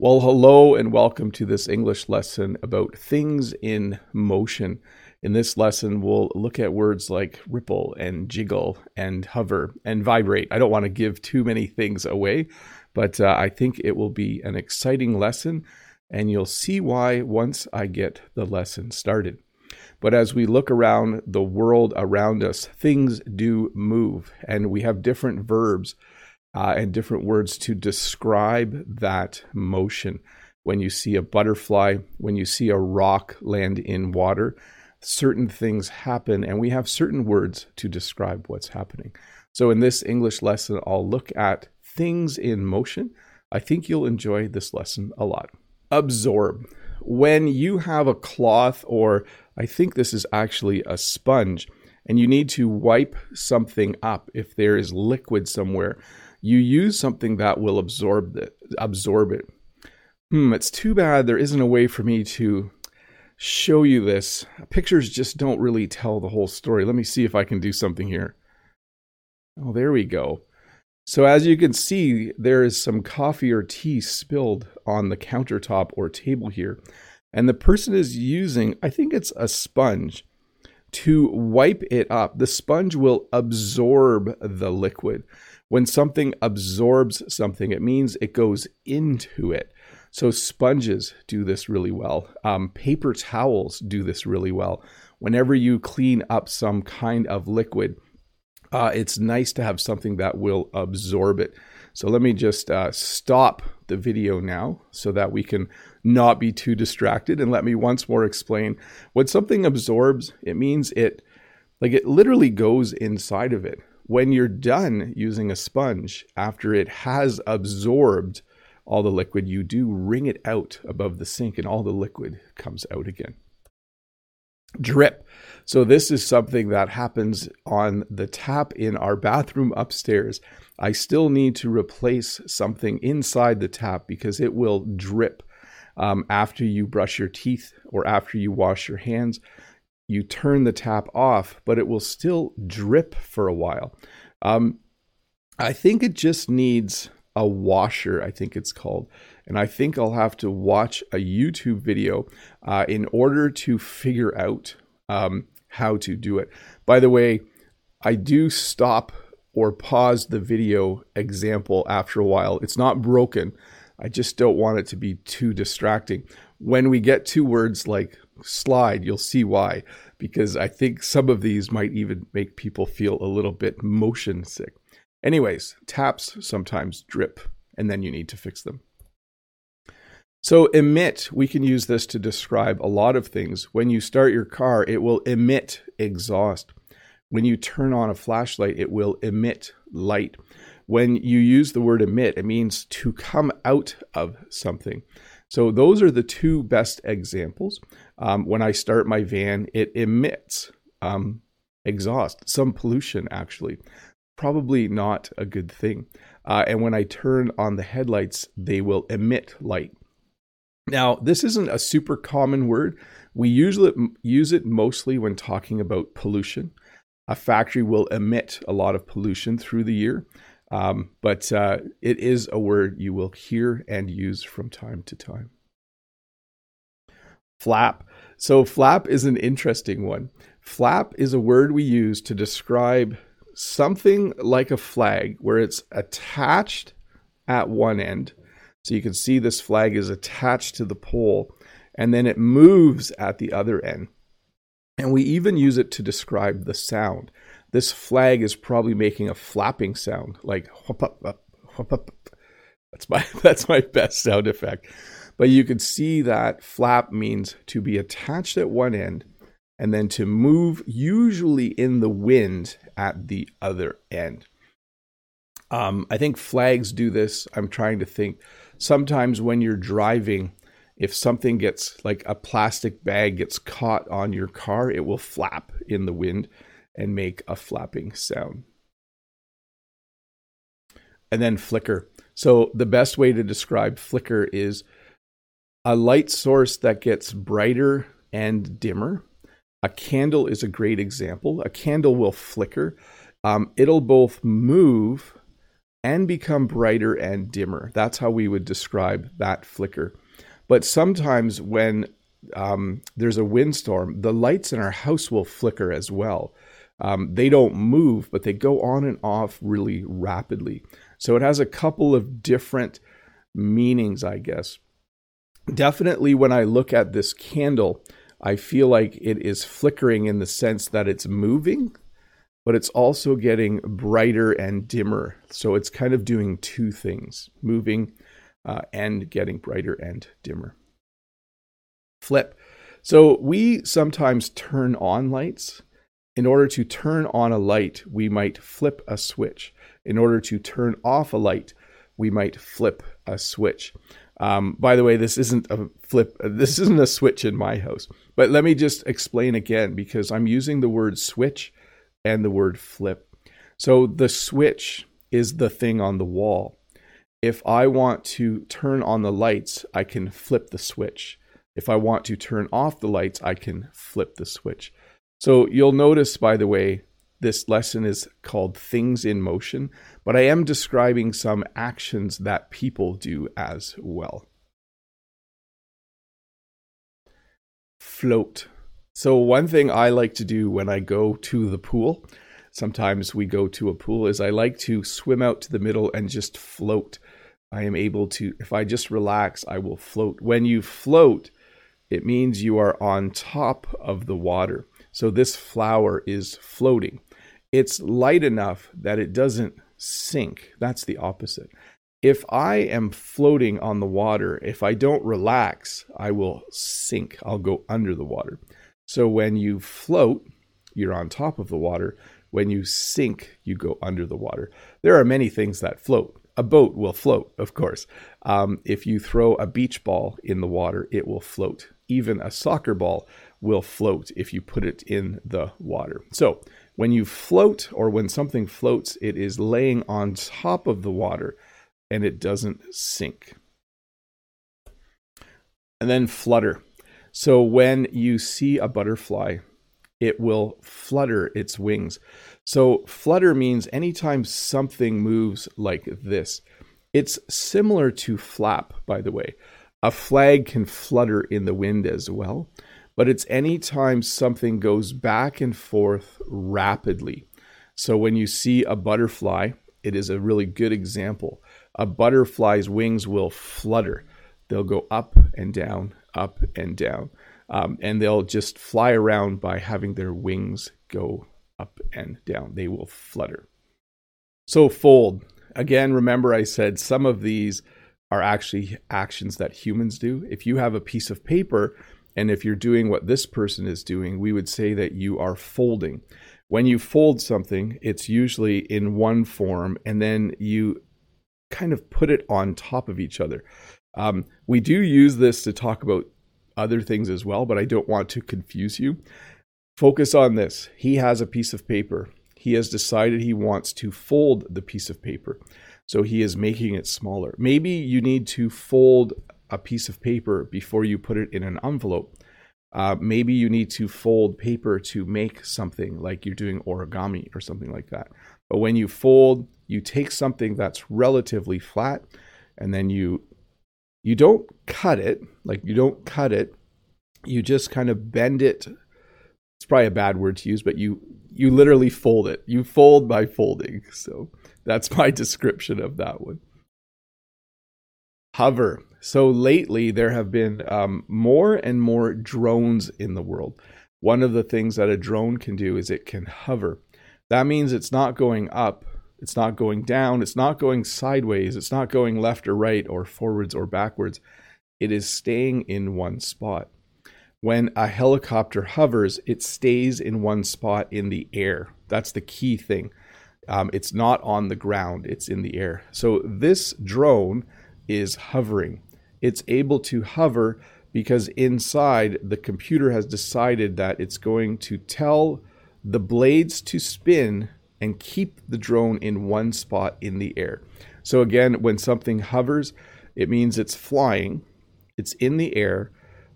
Well, hello and welcome to this English lesson about things in motion. In this lesson, we'll look at words like ripple and jiggle and hover and vibrate. I don't want to give too many things away, but uh, I think it will be an exciting lesson, and you'll see why once I get the lesson started. But as we look around the world around us, things do move, and we have different verbs uh, and different words to describe that motion. When you see a butterfly, when you see a rock land in water, certain things happen, and we have certain words to describe what's happening. So, in this English lesson, I'll look at things in motion. I think you'll enjoy this lesson a lot. Absorb. When you have a cloth, or I think this is actually a sponge, and you need to wipe something up if there is liquid somewhere, you use something that will absorb it. Absorb it. Hmm, it's too bad there isn't a way for me to show you this. Pictures just don't really tell the whole story. Let me see if I can do something here. Oh, there we go. So as you can see, there is some coffee or tea spilled on the countertop or table here. And the person is using, I think it's a sponge, to wipe it up. The sponge will absorb the liquid. When something absorbs something, it means it goes into it. So sponges do this really well. Um, paper towels do this really well. Whenever you clean up some kind of liquid, uh, it's nice to have something that will absorb it. So let me just uh, stop the video now so that we can not be too distracted. And let me once more explain when something absorbs, it means it, like it literally goes inside of it when you're done using a sponge, after it has absorbed all the liquid, you do wring it out above the sink and all the liquid comes out again. Drip. So, this is something that happens on the tap in our bathroom upstairs. I still need to replace something inside the tap because it will drip um, after you brush your teeth or after you wash your hands you turn the tap off, but it will still drip for a while. Um, I think it just needs a washer, I think it's called. And I think I'll have to watch a YouTube video uh, in order to figure out um, how to do it. By the way, I do stop or pause the video example after a while. It's not broken. I just don't want it to be too distracting. When we get to words like slide, you'll see why, because I think some of these might even make people feel a little bit motion sick. Anyways, taps sometimes drip, and then you need to fix them. So, emit, we can use this to describe a lot of things. When you start your car, it will emit exhaust. When you turn on a flashlight, it will emit light. When you use the word emit, it means to come out of something. So those are the two best examples. Um, when I start my van, it emits um, exhaust, some pollution actually. Probably not a good thing. Uh, and when I turn on the headlights, they will emit light. Now, this isn't a super common word. We usually use it mostly when talking about pollution. A factory will emit a lot of pollution through the year. Um, but uh, it is a word you will hear and use from time to time. Flap. So, flap is an interesting one. Flap is a word we use to describe something like a flag where it's attached at one end. So, you can see this flag is attached to the pole and then it moves at the other end. And we even use it to describe the sound this flag is probably making a flapping sound, like whoop up, up, whoop up. That's my that's my best sound effect. But you can see that flap means to be attached at one end and then to move usually in the wind at the other end. Um, I think flags do this. I'm trying to think. Sometimes when you're driving, if something gets like a plastic bag gets caught on your car, it will flap in the wind and make a flapping sound. And then flicker. So, the best way to describe flicker is a light source that gets brighter and dimmer. A candle is a great example. A candle will flicker. Um, it'll both move and become brighter and dimmer. That's how we would describe that flicker. But sometimes when um, there's a windstorm, the lights in our house will flicker as well. Um, they don't move, but they go on and off really rapidly. So it has a couple of different meanings, I guess. Definitely, when I look at this candle, I feel like it is flickering in the sense that it's moving, but it's also getting brighter and dimmer. So it's kind of doing two things moving uh, and getting brighter and dimmer. Flip. So we sometimes turn on lights. In order to turn on a light, we might flip a switch. In order to turn off a light, we might flip a switch. Um, by the way, this isn't a flip. This isn't a switch in my house. But let me just explain again because I'm using the word switch and the word flip. So the switch is the thing on the wall. If I want to turn on the lights, I can flip the switch. If I want to turn off the lights, I can flip the switch. So you'll notice, by the way, this lesson is called Things in Motion, but I am describing some actions that people do as well. Float. So, one thing I like to do when I go to the pool, sometimes we go to a pool, is I like to swim out to the middle and just float. I am able to, if I just relax, I will float. When you float, it means you are on top of the water. So this flower is floating it's light enough that it doesn't sink. That's the opposite. If I am floating on the water, if I don't relax, I will sink. I'll go under the water. So when you float, you're on top of the water. When you sink, you go under the water. There are many things that float. A boat will float, of course. Um, if you throw a beach ball in the water, it will float. Even a soccer ball will float if you put it in the water. So when you float or when something floats, it is laying on top of the water and it doesn't sink. And then flutter. So when you see a butterfly, it will flutter its wings. So flutter means anytime something moves like this. It's similar to flap, by the way. A flag can flutter in the wind as well but it's anytime something goes back and forth rapidly. So when you see a butterfly, it is a really good example. A butterfly's wings will flutter. They'll go up and down, up and down. Um, and they'll just fly around by having their wings go up and down. They will flutter. So, fold. Again, remember I said some of these are actually actions that humans do. If you have a piece of paper and if you're doing what this person is doing, we would say that you are folding. When you fold something, it's usually in one form, and then you kind of put it on top of each other. Um, we do use this to talk about other things as well, but I don't want to confuse you. Focus on this. He has a piece of paper. He has decided he wants to fold the piece of paper. So he is making it smaller. Maybe you need to fold a piece of paper before you put it in an envelope. Uh, maybe you need to fold paper to make something like you're doing origami or something like that. But when you fold, you take something that's relatively flat and then you you don't cut it, like you don't cut it, you just kind of bend it. It's probably a bad word to use, but you you literally fold it. You fold by folding. So that's my description of that one. Hover. So lately, there have been um, more and more drones in the world. One of the things that a drone can do is it can hover. That means it's not going up, it's not going down, it's not going sideways, it's not going left or right or forwards or backwards. It is staying in one spot. When a helicopter hovers, it stays in one spot in the air. That's the key thing. Um, it's not on the ground, it's in the air. So this drone is hovering it's able to hover because inside the computer has decided that it's going to tell the blades to spin and keep the drone in one spot in the air. So, again, when something hovers, it means it's flying, it's in the air,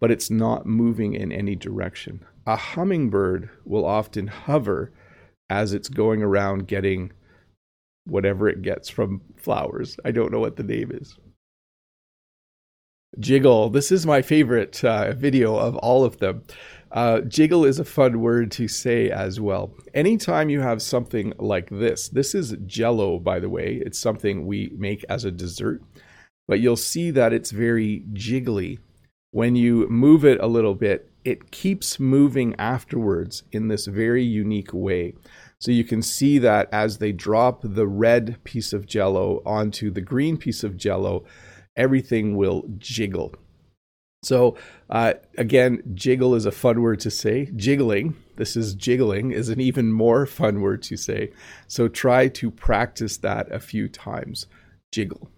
but it's not moving in any direction. A hummingbird will often hover as it's going around getting whatever it gets from flowers. I don't know what the name is. Jiggle. This is my favorite uh, video of all of them. Uh, jiggle is a fun word to say as well. Anytime you have something like this, this is jello, by the way. It's something we make as a dessert, but you'll see that it's very jiggly. When you move it a little bit, it keeps moving afterwards in this very unique way. So you can see that as they drop the red piece of jello onto the green piece of jello, everything will jiggle. So uh, again, jiggle is a fun word to say. Jiggling, this is jiggling, is an even more fun word to say. So try to practice that a few times. Jiggle.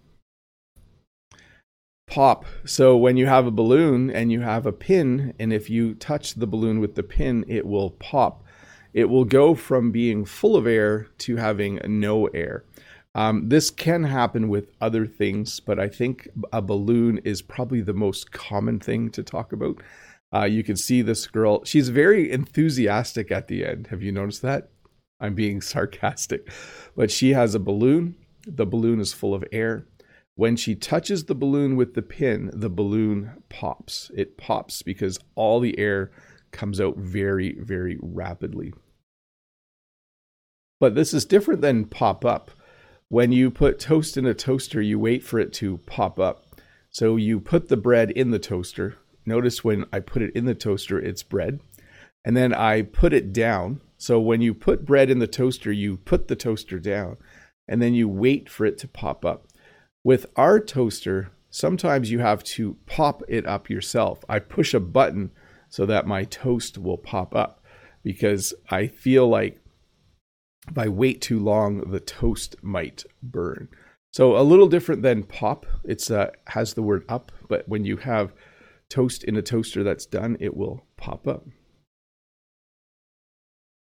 Pop. So when you have a balloon and you have a pin, and if you touch the balloon with the pin, it will pop. It will go from being full of air to having no air. Um, this can happen with other things, but I think a balloon is probably the most common thing to talk about. Uh, you can see this girl, she's very enthusiastic at the end. Have you noticed that? I'm being sarcastic. But she has a balloon. The balloon is full of air. When she touches the balloon with the pin, the balloon pops. It pops because all the air comes out very, very rapidly. But this is different than pop up. When you put toast in a toaster, you wait for it to pop up. So you put the bread in the toaster. Notice when I put it in the toaster, it's bread. And then I put it down. So when you put bread in the toaster, you put the toaster down and then you wait for it to pop up. With our toaster, sometimes you have to pop it up yourself. I push a button so that my toast will pop up because I feel like if I wait too long, the toast might burn. So a little different than pop. It's uh, has the word up, but when you have toast in a toaster that's done, it will pop up.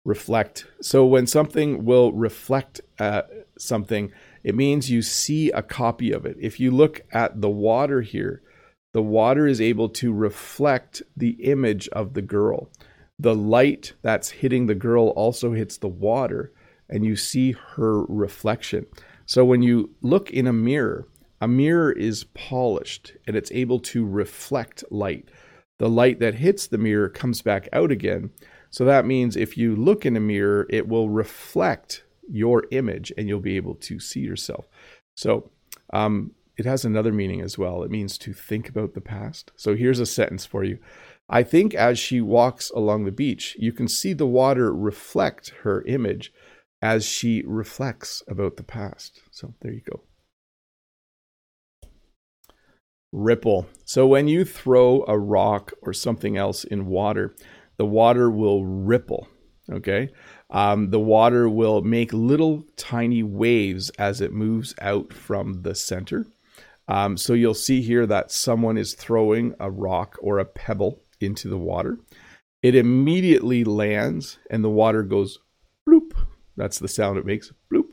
Reflect. So when something will reflect uh, something, it means you see a copy of it. If you look at the water here, the water is able to reflect the image of the girl the light that's hitting the girl also hits the water and you see her reflection. So when you look in a mirror, a mirror is polished and it's able to reflect light. The light that hits the mirror comes back out again. So that means if you look in a mirror, it will reflect your image and you'll be able to see yourself. So um, it has another meaning as well. It means to think about the past. So here's a sentence for you I think as she walks along the beach, you can see the water reflect her image as she reflects about the past. So there you go. Ripple. So when you throw a rock or something else in water, the water will ripple. Okay. Um, the water will make little tiny waves as it moves out from the center. Um, so you'll see here that someone is throwing a rock or a pebble into the water. It immediately lands and the water goes bloop. That's the sound it makes bloop.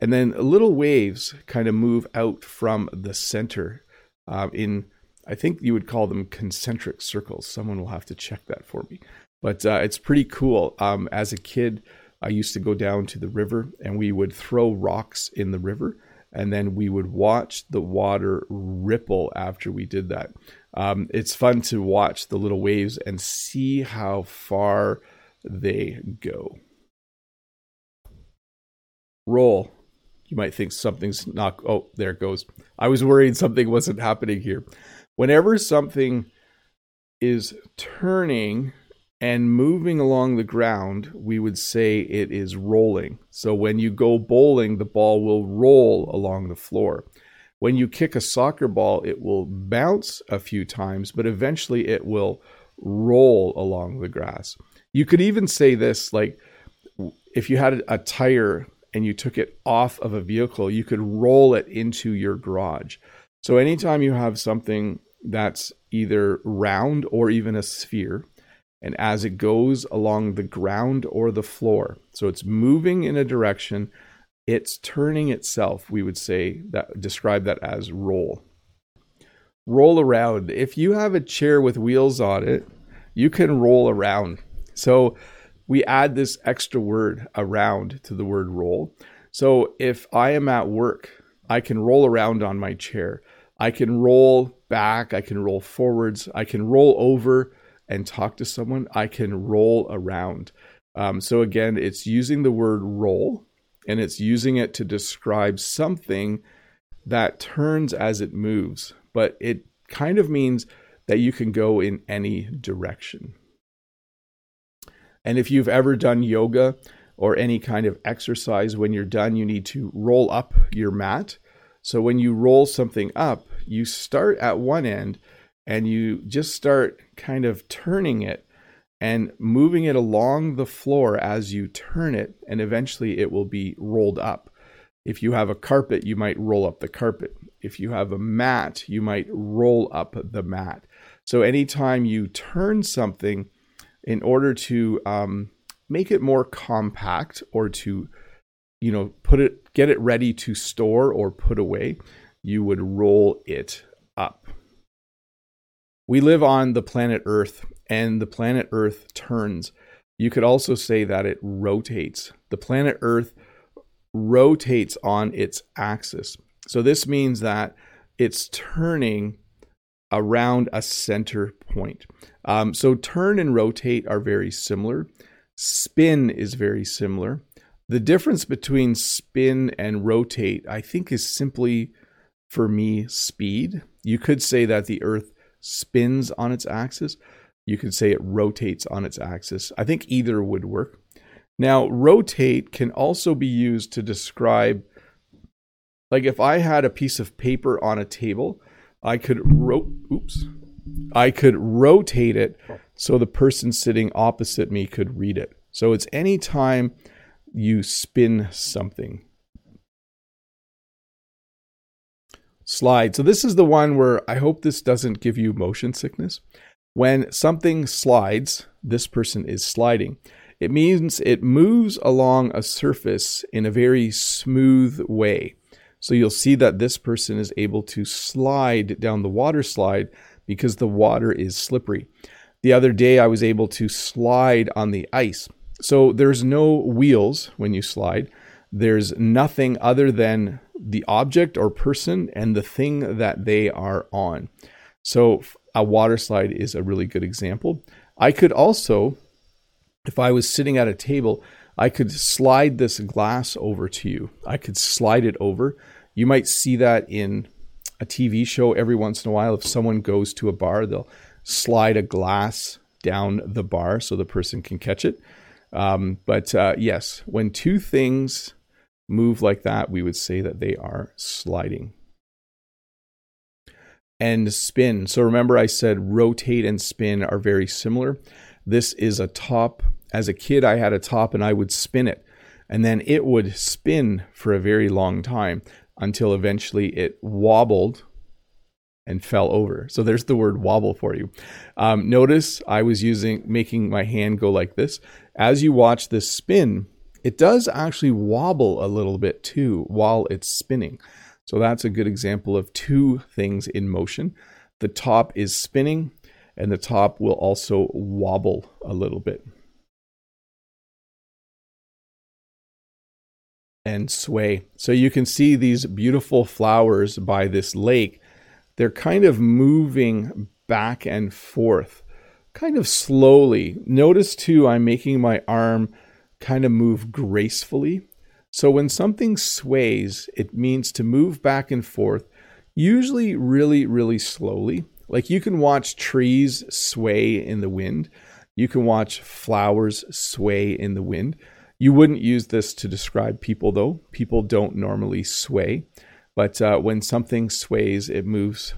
And then little waves kind of move out from the center uh, in, I think you would call them concentric circles. Someone will have to check that for me. But uh, it's pretty cool. Um, as a kid, I used to go down to the river and we would throw rocks in the river and then we would watch the water ripple after we did that. Um, it's fun to watch the little waves and see how far they go. Roll. You might think something's not. Oh, there it goes. I was worried something wasn't happening here. Whenever something is turning and moving along the ground, we would say it is rolling. So when you go bowling, the ball will roll along the floor. When you kick a soccer ball, it will bounce a few times, but eventually it will roll along the grass. You could even say this like if you had a tire and you took it off of a vehicle, you could roll it into your garage. So anytime you have something that's either round or even a sphere, and as it goes along the ground or the floor, so it's moving in a direction it's turning itself. We would say that describe that as roll. Roll around. If you have a chair with wheels on it, you can roll around. So we add this extra word around to the word roll. So if I am at work, I can roll around on my chair. I can roll back. I can roll forwards. I can roll over and talk to someone. I can roll around. Um, so again, it's using the word roll and it's using it to describe something that turns as it moves, but it kind of means that you can go in any direction. And if you've ever done yoga or any kind of exercise, when you're done, you need to roll up your mat. So when you roll something up, you start at one end and you just start kind of turning it and moving it along the floor as you turn it, and eventually it will be rolled up. If you have a carpet, you might roll up the carpet. If you have a mat, you might roll up the mat. So anytime you turn something in order to um, make it more compact or to, you know, put it, get it ready to store or put away, you would roll it up. We live on the planet Earth, and the planet Earth turns. You could also say that it rotates. The planet Earth rotates on its axis. So this means that it's turning around a center point. Um, so turn and rotate are very similar. Spin is very similar. The difference between spin and rotate, I think, is simply for me speed. You could say that the Earth spins on its axis. You could say it rotates on its axis. I think either would work. Now, rotate can also be used to describe, like if I had a piece of paper on a table, I could ro- oops, I could rotate it so the person sitting opposite me could read it. So it's any time you spin something. slide. So this is the one where I hope this doesn't give you motion sickness. When something slides, this person is sliding. It means it moves along a surface in a very smooth way. So you'll see that this person is able to slide down the water slide because the water is slippery. The other day I was able to slide on the ice. So there's no wheels when you slide. There's nothing other than the object or person and the thing that they are on. So a water slide is a really good example. I could also, if I was sitting at a table, I could slide this glass over to you. I could slide it over. You might see that in a TV show every once in a while. If someone goes to a bar, they'll slide a glass down the bar so the person can catch it. Um, but uh, yes, when two things move like that, we would say that they are sliding. And spin. So remember, I said rotate and spin are very similar. This is a top. As a kid, I had a top and I would spin it. And then it would spin for a very long time until eventually it wobbled and fell over. So there's the word wobble for you. Um, notice I was using making my hand go like this. As you watch this spin, it does actually wobble a little bit too while it's spinning. So that's a good example of two things in motion. The top is spinning and the top will also wobble a little bit. And sway. So you can see these beautiful flowers by this lake. They're kind of moving back and forth, kind of slowly. Notice too, I'm making my arm kind of move gracefully. So when something sways, it means to move back and forth, usually really, really slowly. Like you can watch trees sway in the wind, you can watch flowers sway in the wind. You wouldn't use this to describe people, though. People don't normally sway. But uh, when something sways, it moves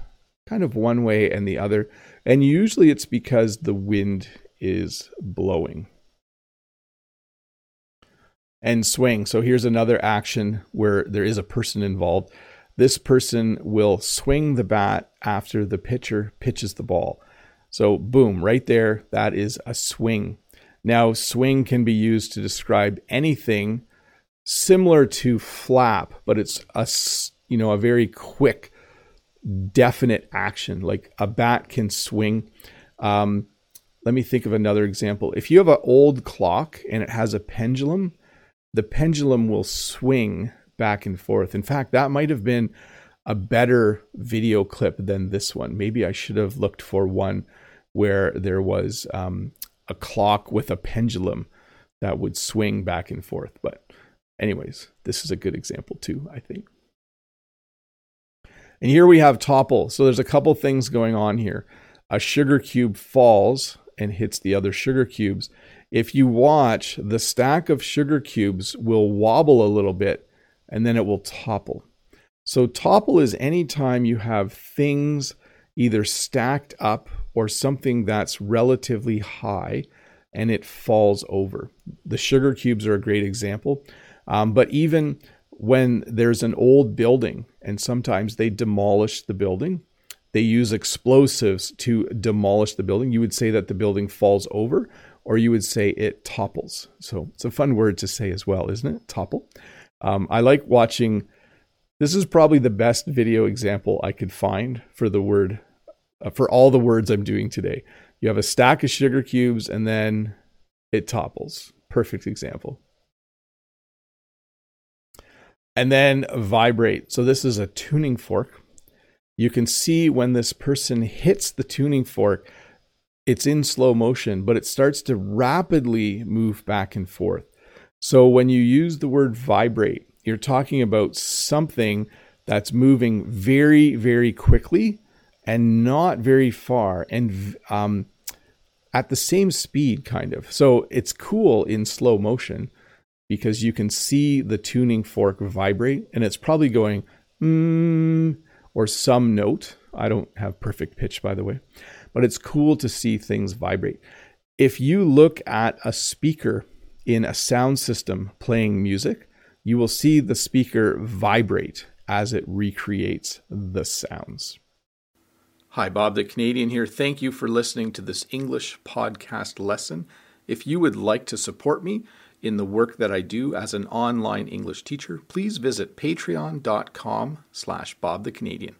kind of one way and the other. And usually it's because the wind is blowing and swing. So here's another action where there is a person involved. This person will swing the bat after the pitcher pitches the ball. So, boom, right there, that is a swing. Now, swing can be used to describe anything similar to flap, but it's a you know a very quick, definite action. Like a bat can swing. Um, let me think of another example. If you have an old clock and it has a pendulum, the pendulum will swing back and forth. In fact, that might have been a better video clip than this one. Maybe I should have looked for one where there was um, a clock with a pendulum that would swing back and forth. But, anyways, this is a good example too, I think. And here we have topple. So there's a couple things going on here. A sugar cube falls and hits the other sugar cubes. If you watch, the stack of sugar cubes will wobble a little bit and then it will topple. So, topple is anytime you have things either stacked up or something that's relatively high and it falls over. The sugar cubes are a great example. Um, but even when there's an old building and sometimes they demolish the building, they use explosives to demolish the building. You would say that the building falls over, or you would say it topples. So it's a fun word to say as well, isn't it? Topple. Um, I like watching this is probably the best video example I could find for the word, uh, for all the words I'm doing today. You have a stack of sugar cubes and then it topples. Perfect example. And then vibrate. So this is a tuning fork. You can see when this person hits the tuning fork, it's in slow motion, but it starts to rapidly move back and forth. So when you use the word vibrate, you're talking about something that's moving very, very quickly and not very far and um, at the same speed, kind of. So it's cool in slow motion because you can see the tuning fork vibrate and it's probably going mm, or some note. I don't have perfect pitch, by the way, but it's cool to see things vibrate. If you look at a speaker in a sound system playing music, you will see the speaker vibrate as it recreates the sounds. Hi, Bob the Canadian here. Thank you for listening to this English podcast lesson. If you would like to support me in the work that I do as an online English teacher, please visit patreon.com slash Bob the Canadian.